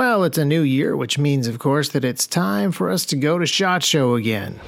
Well, it's a new year, which means, of course, that it's time for us to go to SHOT Show again.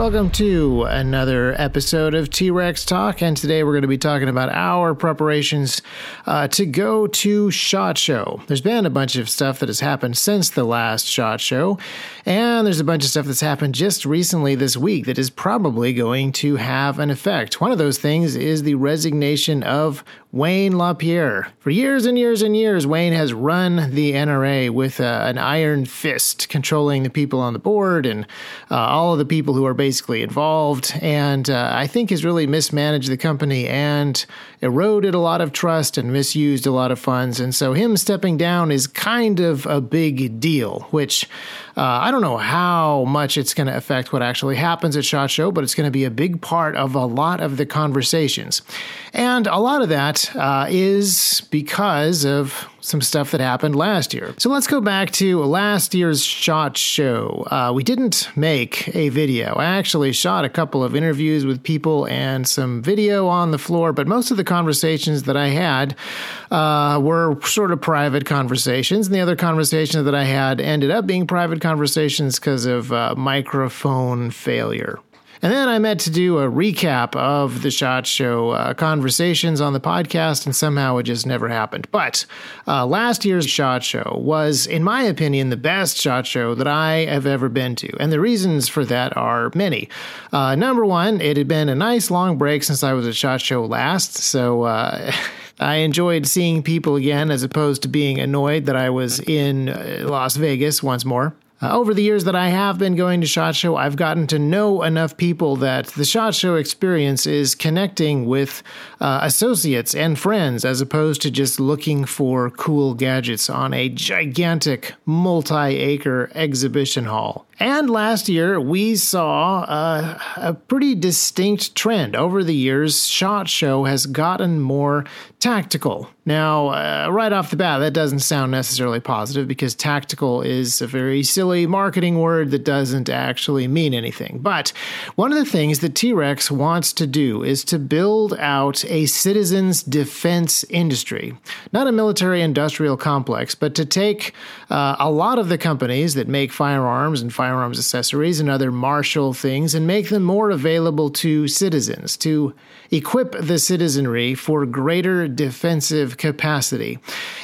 Welcome to another episode of T Rex Talk, and today we're going to be talking about our preparations uh, to go to SHOT Show. There's been a bunch of stuff that has happened since the last SHOT Show, and there's a bunch of stuff that's happened just recently this week that is probably going to have an effect. One of those things is the resignation of Wayne LaPierre. For years and years and years, Wayne has run the NRA with uh, an iron fist, controlling the people on the board and uh, all of the people who are basically involved. And uh, I think has really mismanaged the company and eroded a lot of trust and misused a lot of funds. And so him stepping down is kind of a big deal, which uh, I don't know how much it's going to affect what actually happens at SHOT Show, but it's going to be a big part of a lot of the conversations. And a lot of that uh, is because of some stuff that happened last year. So let's go back to last year's SHOT Show. Uh, we didn't make a video. I actually shot a couple of interviews with people and some video on the floor, but most of the conversations that I had uh, were sort of private conversations. And the other conversations that I had ended up being private conversations because of uh, microphone failure. And then I meant to do a recap of the SHOT Show uh, conversations on the podcast, and somehow it just never happened. But uh, last year's SHOT Show was, in my opinion, the best SHOT Show that I have ever been to. And the reasons for that are many. Uh, number one, it had been a nice long break since I was at SHOT Show last. So, uh, I enjoyed seeing people again as opposed to being annoyed that I was in uh, Las Vegas once more. Uh, over the years that I have been going to SHOT Show, I've gotten to know enough people that the SHOT Show experience is connecting with uh, associates and friends as opposed to just looking for cool gadgets on a gigantic multi acre exhibition hall. And last year, we saw uh, a pretty distinct trend. Over the years, SHOT Show has gotten more tactical. Now, uh, right off the bat, that doesn't sound necessarily positive because tactical is a very silly marketing word that doesn't actually mean anything. But one of the things that T Rex wants to do is to build out a citizens' defense industry, not a military industrial complex, but to take uh, a lot of the companies that make firearms and firearms accessories and other martial things and make them more available to citizens, to equip the citizenry for greater defensive capacity.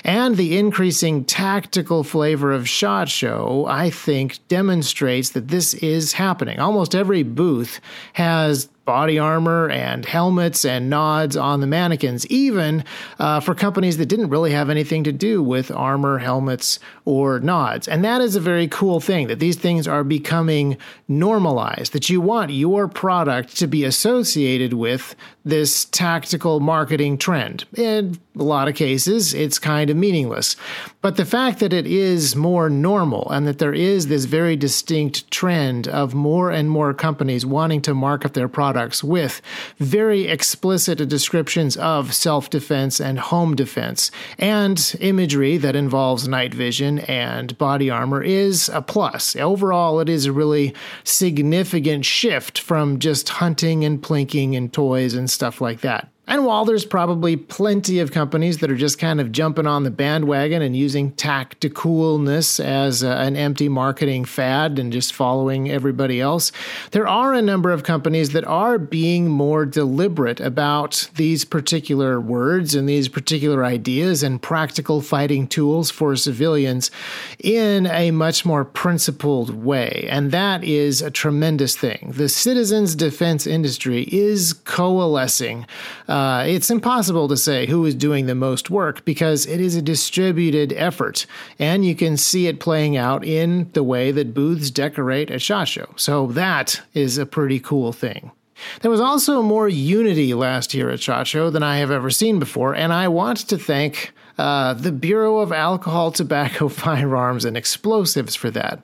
And the increasing tactical flavor of SHOT Show, I think, demonstrates that this is happening. Almost every booth has body armor and helmets and nods on the mannequins, even uh, for companies that didn't really have anything to do with armor, helmets, or nods. And that is a very cool thing that these things are becoming normalized, that you want your product to be associated with this tactical marketing trend. In a lot of cases, it's kind of meaningless. But the fact that it is more normal and that there is this very distinct trend of more and more companies wanting to market their products with very explicit descriptions of self defense and home defense and imagery that involves night vision and body armor is a plus. Overall, it is a really significant shift from just hunting and plinking and toys and stuff like that. And while there's probably plenty of companies that are just kind of jumping on the bandwagon and using tacticalness as a, an empty marketing fad and just following everybody else, there are a number of companies that are being more deliberate about these particular words and these particular ideas and practical fighting tools for civilians in a much more principled way. And that is a tremendous thing. The citizens defense industry is coalescing. Uh, uh, it's impossible to say who is doing the most work because it is a distributed effort, and you can see it playing out in the way that booths decorate a SHOT. So that is a pretty cool thing. There was also more unity last year at SHOT Show than I have ever seen before, and I want to thank uh, the Bureau of Alcohol, Tobacco, Firearms, and Explosives for that.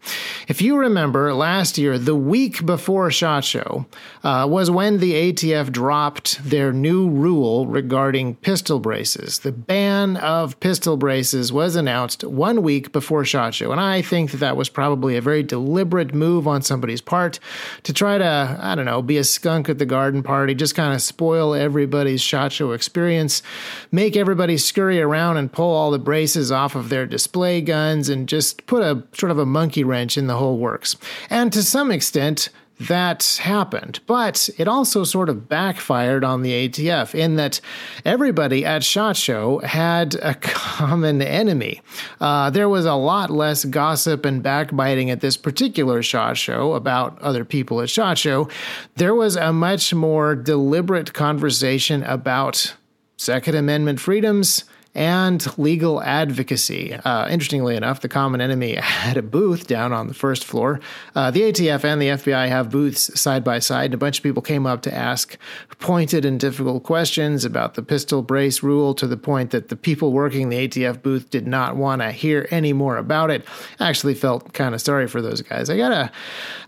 If you remember last year, the week before SHOT Show uh, was when the ATF dropped their new rule regarding pistol braces. The ban of pistol braces was announced one week before SHOT Show, and I think that that was probably a very deliberate move on somebody's part to try to, I don't know, be a skunk at the garden party, just kind of spoil everybody's SHOT Show experience, make everybody scurry around and pull all the braces off of their display guns, and just put a sort of a monkey wrench in the whole works. And to some extent, that happened. But it also sort of backfired on the ATF in that everybody at SHOT Show had a common enemy. Uh, there was a lot less gossip and backbiting at this particular SHOT Show about other people at SHOT Show. There was a much more deliberate conversation about Second Amendment freedoms and legal advocacy. Uh, interestingly enough, the common enemy had a booth down on the first floor. Uh, the ATF and the FBI have booths side by side, and a bunch of people came up to ask pointed and difficult questions about the pistol brace rule to the point that the people working the ATF booth did not want to hear any more about it. I actually felt kind of sorry for those guys. I gotta,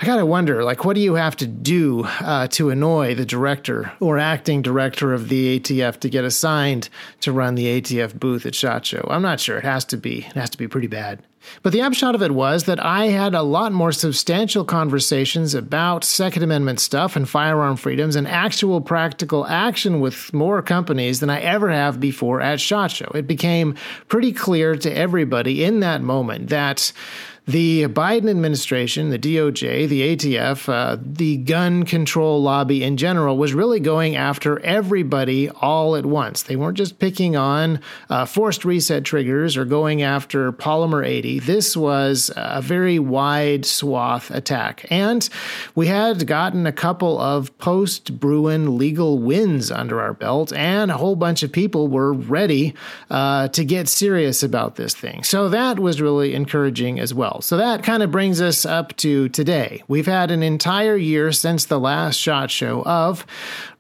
I gotta wonder, like, what do you have to do uh, to annoy the director or acting director of the ATF to get assigned to run the ATF booth at SHOT Show. I'm not sure. It has to be. It has to be pretty bad. But the upshot of it was that I had a lot more substantial conversations about Second Amendment stuff and firearm freedoms and actual practical action with more companies than I ever have before at SHOT Show. It became pretty clear to everybody in that moment that the Biden administration, the DOJ, the ATF, uh, the gun control lobby in general was really going after everybody all at once. They weren't just picking on uh, forced reset triggers or going after polymer 80. This was a very wide swath attack. And we had gotten a couple of post Bruen legal wins under our belt, and a whole bunch of people were ready uh, to get serious about this thing. So that was really encouraging as well well. So that kind of brings us up to today. We've had an entire year since the last SHOT Show of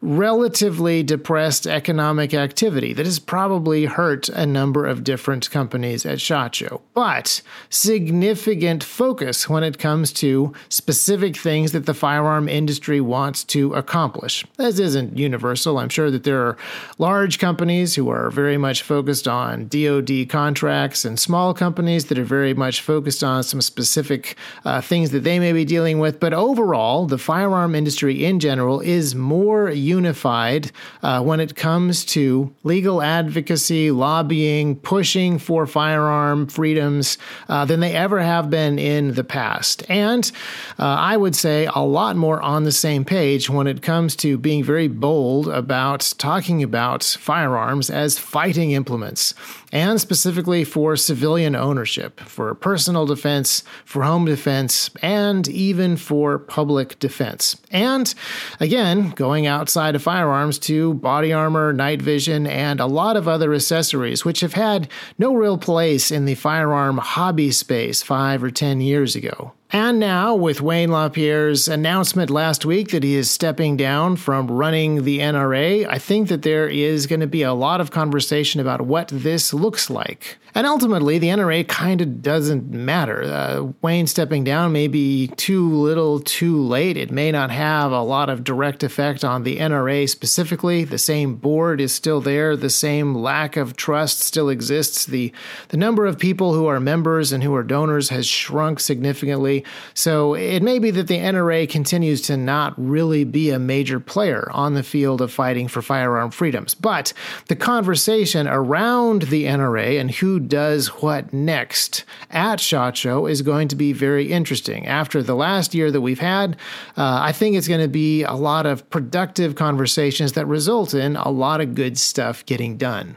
relatively depressed economic activity that has probably hurt a number of different companies at SHOT Show, but significant focus when it comes to specific things that the firearm industry wants to accomplish. This isn't universal. I'm sure that there are large companies who are very much focused on DoD contracts and small companies that are very much focused on some specific uh, things that they may be dealing with. But overall, the firearm industry in general is more unified uh, when it comes to legal advocacy, lobbying, pushing for firearm freedoms uh, than they ever have been in the past. And uh, I would say a lot more on the same page when it comes to being very bold about talking about firearms as fighting implements and specifically for civilian ownership, for personal defense, for home defense, and even for public defense. And again, going outside of firearms to body armor, night vision, and a lot of other accessories, which have had no real place in the firearm hobby space five or ten years ago. And now, with Wayne LaPierre's announcement last week that he is stepping down from running the NRA, I think that there is going to be a lot of conversation about what this looks like. And ultimately, the NRA kind of doesn't matter. Uh, Wayne stepping down may be too little too late. It may not have a lot of direct effect on the NRA specifically. The same board is still there, the same lack of trust still exists. The, the number of people who are members and who are donors has shrunk significantly. So it may be that the NRA continues to not really be a major player on the field of fighting for firearm freedoms. But the conversation around the NRA and who does what next at SHOT Show is going to be very interesting. After the last year that we've had, uh, I think it's going to be a lot of productive conversations that result in a lot of good stuff getting done.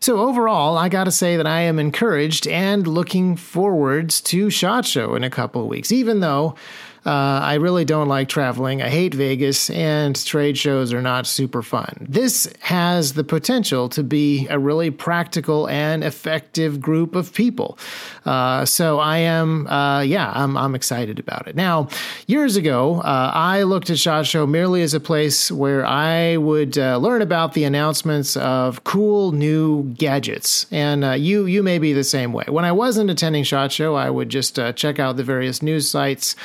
So overall, I got to say that I am encouraged and looking forwards to Shot Show in a couple of weeks, even though Uh, I really don't like traveling. I hate Vegas, and trade shows are not super fun. This has the potential to be a really practical and effective group of people. Uh, so I am, uh, yeah, I'm, I'm excited about it. Now, years ago, uh, I looked at SHOT Show merely as a place where I would uh, learn about the announcements of cool new gadgets. And uh, you, you may be the same way. When I wasn't attending SHOT Show, I would just check out the various news sites,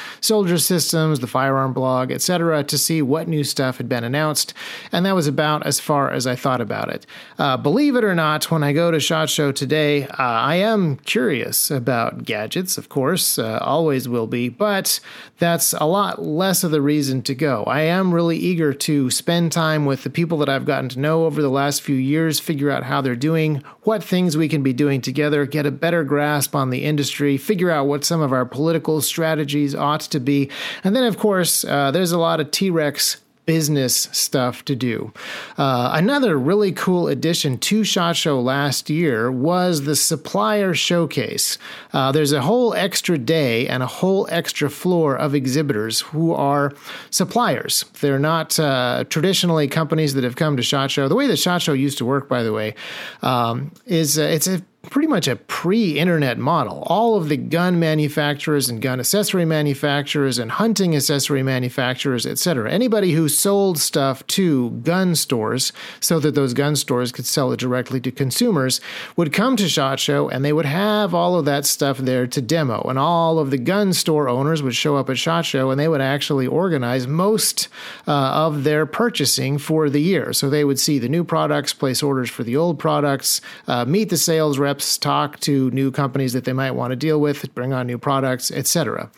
Soldier Systems, the Firearm Blog, etc., to see what new stuff had been announced. And that was about as far as I thought about it. Uh, believe it or not, when I go to SHOT Show today, uh, I am curious about gadgets, of course, uh, always will be, but that's a lot less of the reason to go. I am really eager to spend time with the people that I've gotten to know over the last few years, figure out how they're doing, what things we can be doing together, get a better grasp on the industry, figure out what some of our political strategies ought to be. And then, of course, uh, there's a lot of T Rex business stuff to do. Uh, another really cool addition to SHOT Show last year was the supplier showcase. Uh, there's a whole extra day and a whole extra floor of exhibitors who are suppliers. They're not uh, traditionally companies that have come to SHOT Show. The way that SHOT Show used to work, by the way, um, is uh, it's a pretty much a pre internet model. All of the gun manufacturers and gun accessory manufacturers and hunting accessory manufacturers, etc., anybody who sold stuff to gun stores so that those gun stores could sell it directly to consumers would come to SHOT Show and they would have all of that stuff there to demo. And all of the gun store owners would show up at SHOT Show and they would actually organize most uh, of their purchasing for the year. So they would see the new products, place orders for the old products, uh, meet the sales reps talk to new companies that they might want to deal with, bring on new products, etc.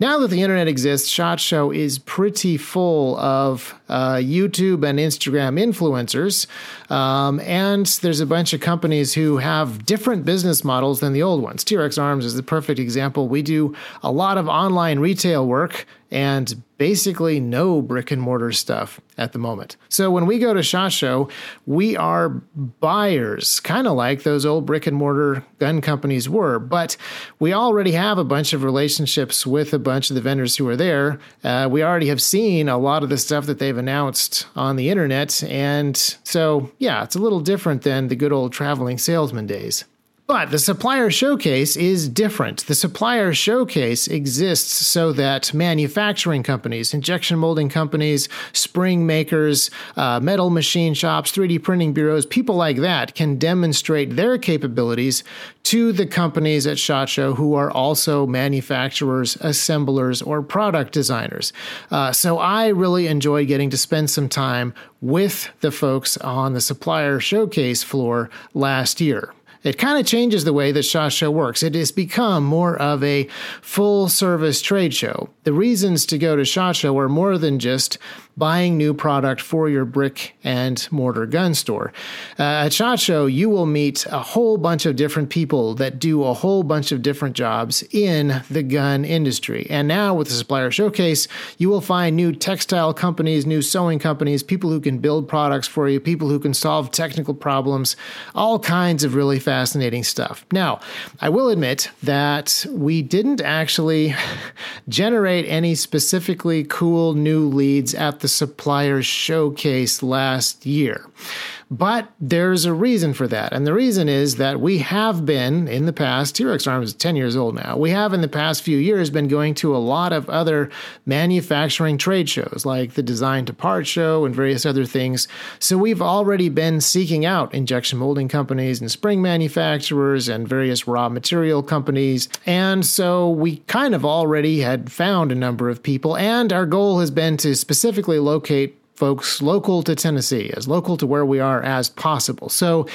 Now that the internet exists, SHOT Show is pretty full of uh, YouTube and Instagram influencers, um, and there's a bunch of companies who have different business models than the old ones. T-Rex Arms is the perfect example. We do a lot of online retail work and basically no brick and mortar stuff at the moment. So when we go to SHOT Show, we are buyers, kind of like those old brick and mortar gun companies were, but we already have a bunch of relationships with a bunch of the vendors who are there. Uh, we already have seen a lot of the stuff that they've announced on the internet. And so, yeah, it's a little different than the good old traveling salesman days. But the supplier showcase is different. The supplier showcase exists so that manufacturing companies, injection molding companies, spring makers, uh, metal machine shops, 3D printing bureaus, people like that can demonstrate their capabilities to the companies at SHOT Show who are also manufacturers, assemblers, or product designers. Uh, so I really enjoy getting to spend some time with the folks on the supplier showcase floor last year it kind of changes the way that SHOT Show works. It has become more of a full service trade show. The reasons to go to SHOT Show are more than just buying new product for your brick and mortar gun store. Uh, at SHOT Show, you will meet a whole bunch of different people that do a whole bunch of different jobs in the gun industry. And now with the supplier showcase, you will find new textile companies, new sewing companies, people who can build products for you, people who can solve technical problems, all kinds of really fascinating stuff. Now, I will admit that we didn't actually generate any specifically cool new leads at the suppliers showcase last year. But there's a reason for that. And the reason is that we have been in the past, T Rex Arms is 10 years old now. We have in the past few years been going to a lot of other manufacturing trade shows like the Design to Part show and various other things. So we've already been seeking out injection molding companies and spring manufacturers and various raw material companies. And so we kind of already had found a number of people. And our goal has been to specifically locate folks local to Tennessee, as local to where we are as possible. So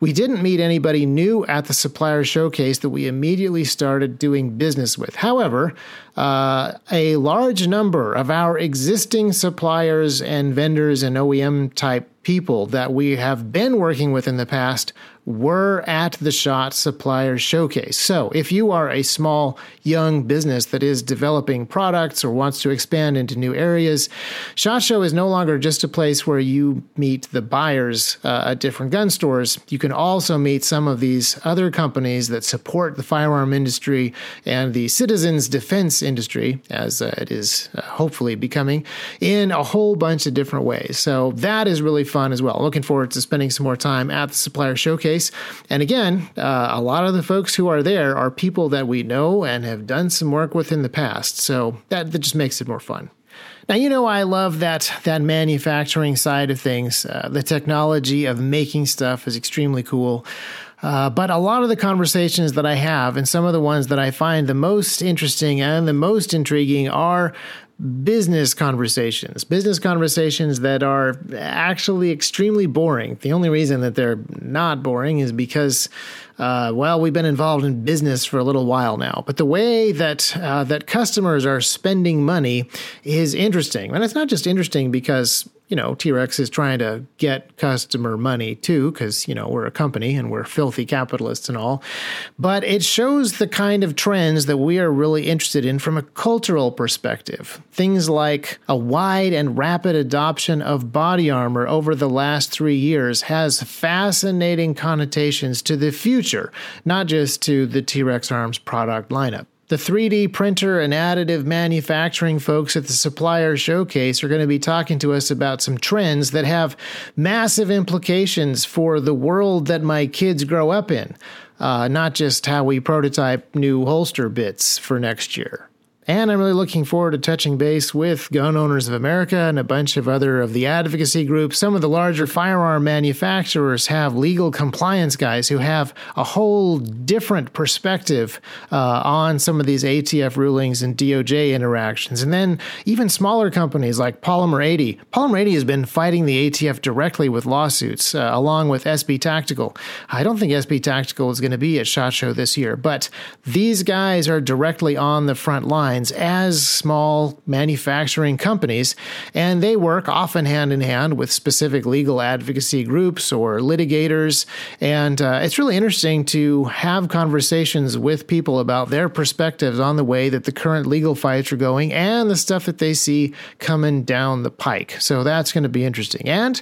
we didn't meet anybody new at the supplier showcase that we immediately started doing business with. However, uh, a large number of our existing suppliers and vendors and OEM type people that we have been working with in the past were at the SHOT Supplier Showcase. So, if you are a small, young business that is developing products or wants to expand into new areas, SHOT Show is no longer just a place where you meet the buyers uh, at different gun stores. You can also meet some of these other companies that support the firearm industry and the citizens defense industry, as uh, it is uh, hopefully becoming, in a whole bunch of different ways. So, that is really fun as well. Looking forward to spending some more time at the Supplier Showcase place. And again, uh, a lot of the folks who are there are people that we know and have done some work with in the past. So that, that just makes it more fun. Now you know I love that that manufacturing side of things. Uh, the technology of making stuff is extremely cool. Uh, but a lot of the conversations that I have, and some of the ones that I find the most interesting and the most intriguing, are business conversations, business conversations that are actually extremely boring. The only reason that they're not boring is because, uh, well, we've been involved in business for a little while now. But the way that uh, that customers are spending money is interesting, and it's not just interesting because you know, T Rex is trying to get customer money too, because, you know, we're a company and we're filthy capitalists and all. But it shows the kind of trends that we are really interested in from a cultural perspective. Things like a wide and rapid adoption of body armor over the last three years has fascinating connotations to the future, not just to the T Rex Arms product lineup. The 3D printer and additive manufacturing folks at the supplier showcase are going to be talking to us about some trends that have massive implications for the world that my kids grow up in, uh, not just how we prototype new holster bits for next year. And I'm really looking forward to touching base with Gun Owners of America and a bunch of other of the advocacy groups. Some of the larger firearm manufacturers have legal compliance guys who have a whole different perspective uh, on some of these ATF rulings and DOJ interactions. And then even smaller companies like Polymer 80. Polymer 80 has been fighting the ATF directly with lawsuits, uh, along with SB Tactical. I don't think SB Tactical is going to be at SHOT Show this year, but these guys are directly on the front line lines as small manufacturing companies, and they work often hand in hand with specific legal advocacy groups or litigators. And uh, it's really interesting to have conversations with people about their perspectives on the way that the current legal fights are going and the stuff that they see coming down the pike. So that's going to be interesting. And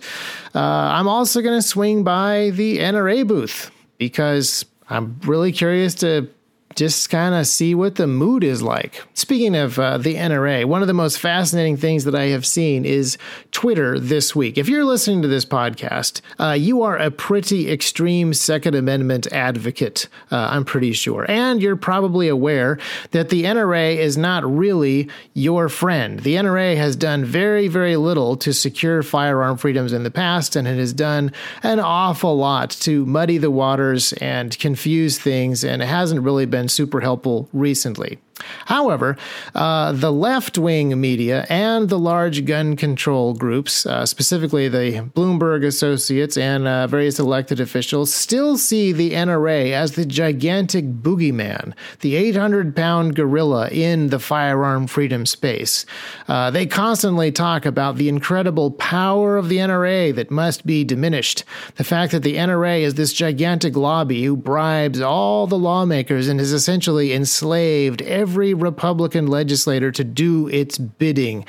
uh, I'm also going to swing by the NRA booth because I'm really curious to just kind of see what the mood is like. Speaking of uh, the NRA, one of the most fascinating things that I have seen is Twitter this week. If you're listening to this podcast, uh, you are a pretty extreme Second Amendment advocate, uh, I'm pretty sure. And you're probably aware that the NRA is not really your friend. The NRA has done very, very little to secure firearm freedoms in the past, and it has done an awful lot to muddy the waters and confuse things, and it hasn't really been been super helpful recently. However, uh, the left wing media and the large gun control groups, uh, specifically the Bloomberg Associates and uh, various elected officials, still see the NRA as the gigantic boogeyman, the 800 pound gorilla in the firearm freedom space. Uh, they constantly talk about the incredible power of the NRA that must be diminished, the fact that the NRA is this gigantic lobby who bribes all the lawmakers and has essentially enslaved every every Republican legislator to do its bidding.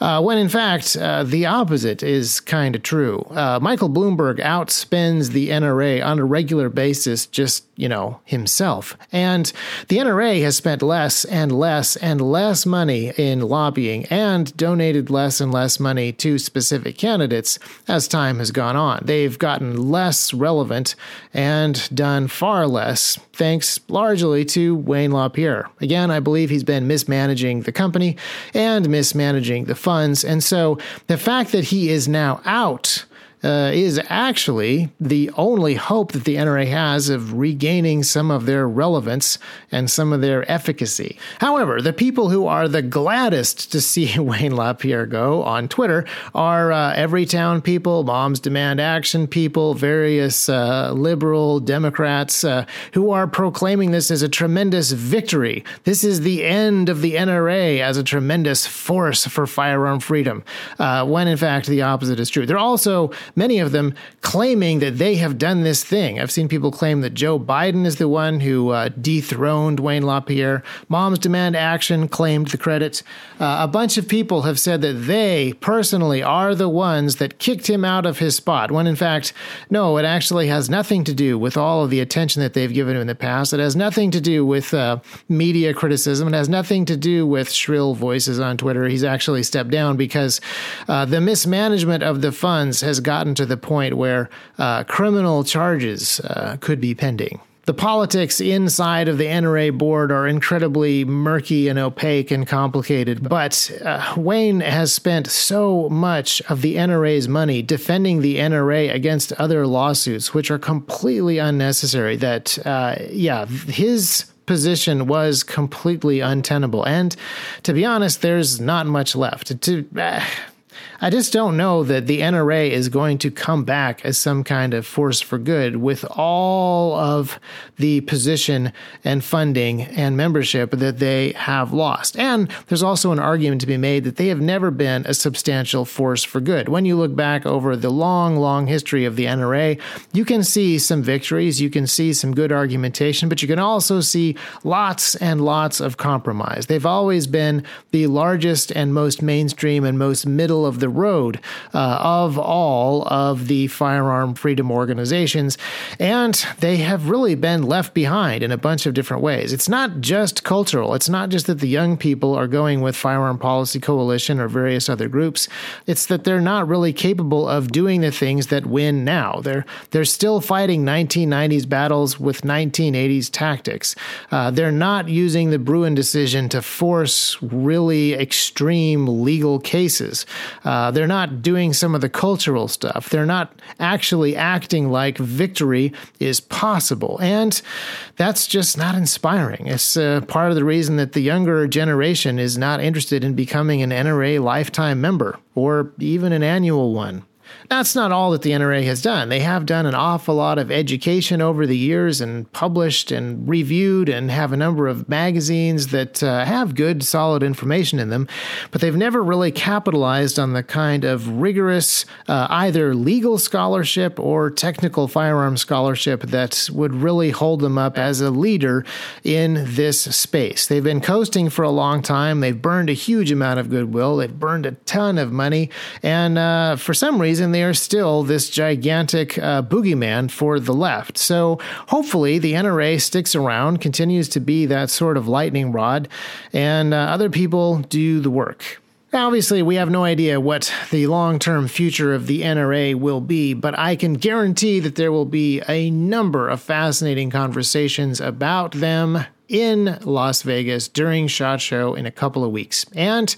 Uh, when in fact, uh, the opposite is kind of true. Uh, Michael Bloomberg outspends the NRA on a regular basis, just, you know, himself. And the NRA has spent less and less and less money in lobbying and donated less and less money to specific candidates as time has gone on. They've gotten less relevant and done far less, thanks largely to Wayne LaPierre. Again, I believe he's been mismanaging the company and mismanaging the funds. And so the fact that he is now out uh, is actually the only hope that the NRA has of regaining some of their relevance and some of their efficacy. However, the people who are the gladdest to see Wayne LaPierre go on Twitter are uh, Everytown people, Moms Demand Action people, various uh, liberal Democrats uh, who are proclaiming this as a tremendous victory. This is the end of the NRA as a tremendous force for firearm freedom, uh, when in fact the opposite is true. They're also many of them claiming that they have done this thing. I've seen people claim that Joe Biden is the one who uh, dethroned Wayne LaPierre. Moms Demand Action claimed the credit. Uh, a bunch of people have said that they personally are the ones that kicked him out of his spot, when in fact, no, it actually has nothing to do with all of the attention that they've given him in the past. It has nothing to do with uh, media criticism. It has nothing to do with shrill voices on Twitter. He's actually stepped down because uh, the mismanagement of the funds has gotten to the point where uh, criminal charges uh, could be pending the politics inside of the NRA board are incredibly murky and opaque and complicated. But uh, Wayne has spent so much of the NRA's money defending the NRA against other lawsuits, which are completely unnecessary. That, uh, yeah, his position was completely untenable. And to be honest, there's not much left. To. Uh, I just don't know that the NRA is going to come back as some kind of force for good with all of the position and funding and membership that they have lost. And there's also an argument to be made that they have never been a substantial force for good. When you look back over the long, long history of the NRA, you can see some victories, you can see some good argumentation, but you can also see lots and lots of compromise. They've always been the largest and most mainstream and most middle of the road uh, of all of the firearm freedom organizations, and they have really been left behind in a bunch of different ways. It's not just cultural. It's not just that the young people are going with Firearm Policy Coalition or various other groups. It's that they're not really capable of doing the things that win now. They're they're still fighting 1990s battles with 1980s tactics. Uh, they're not using the Bruen decision to force really extreme legal cases. Uh, they're not doing some of the cultural stuff. They're not actually acting like victory is possible. And that's just not inspiring. It's uh, part of the reason that the younger generation is not interested in becoming an NRA lifetime member or even an annual one. That's not all that the NRA has done. They have done an awful lot of education over the years and published and reviewed and have a number of magazines that uh, have good, solid information in them, but they've never really capitalized on the kind of rigorous uh, either legal scholarship or technical firearm scholarship that would really hold them up as a leader in this space. They've been coasting for a long time. They've burned a huge amount of goodwill. They've burned a ton of money. And uh, for some reason, they are still this gigantic uh, boogeyman for the left. So hopefully the NRA sticks around, continues to be that sort of lightning rod, and uh, other people do the work. Obviously, we have no idea what the long term future of the NRA will be, but I can guarantee that there will be a number of fascinating conversations about them in Las Vegas during SHOT Show in a couple of weeks. And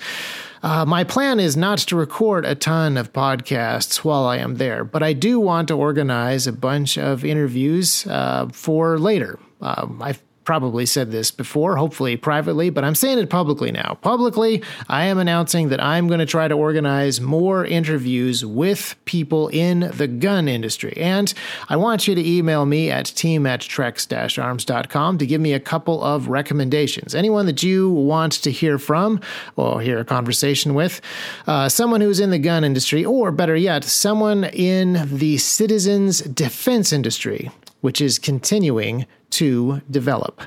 uh, my plan is not to record a ton of podcasts while I am there, but I do want to organize a bunch of interviews uh, for later. Um, I probably said this before, hopefully privately, but I'm saying it publicly now. Publicly, I am announcing that I'm going to try to organize more interviews with people in the gun industry. And I want you to email me at team at trex-arms.com to give me a couple of recommendations. Anyone that you want to hear from or hear a conversation with, uh, someone who's in the gun industry, or better yet, someone in the citizens defense industry, which is continuing to develop.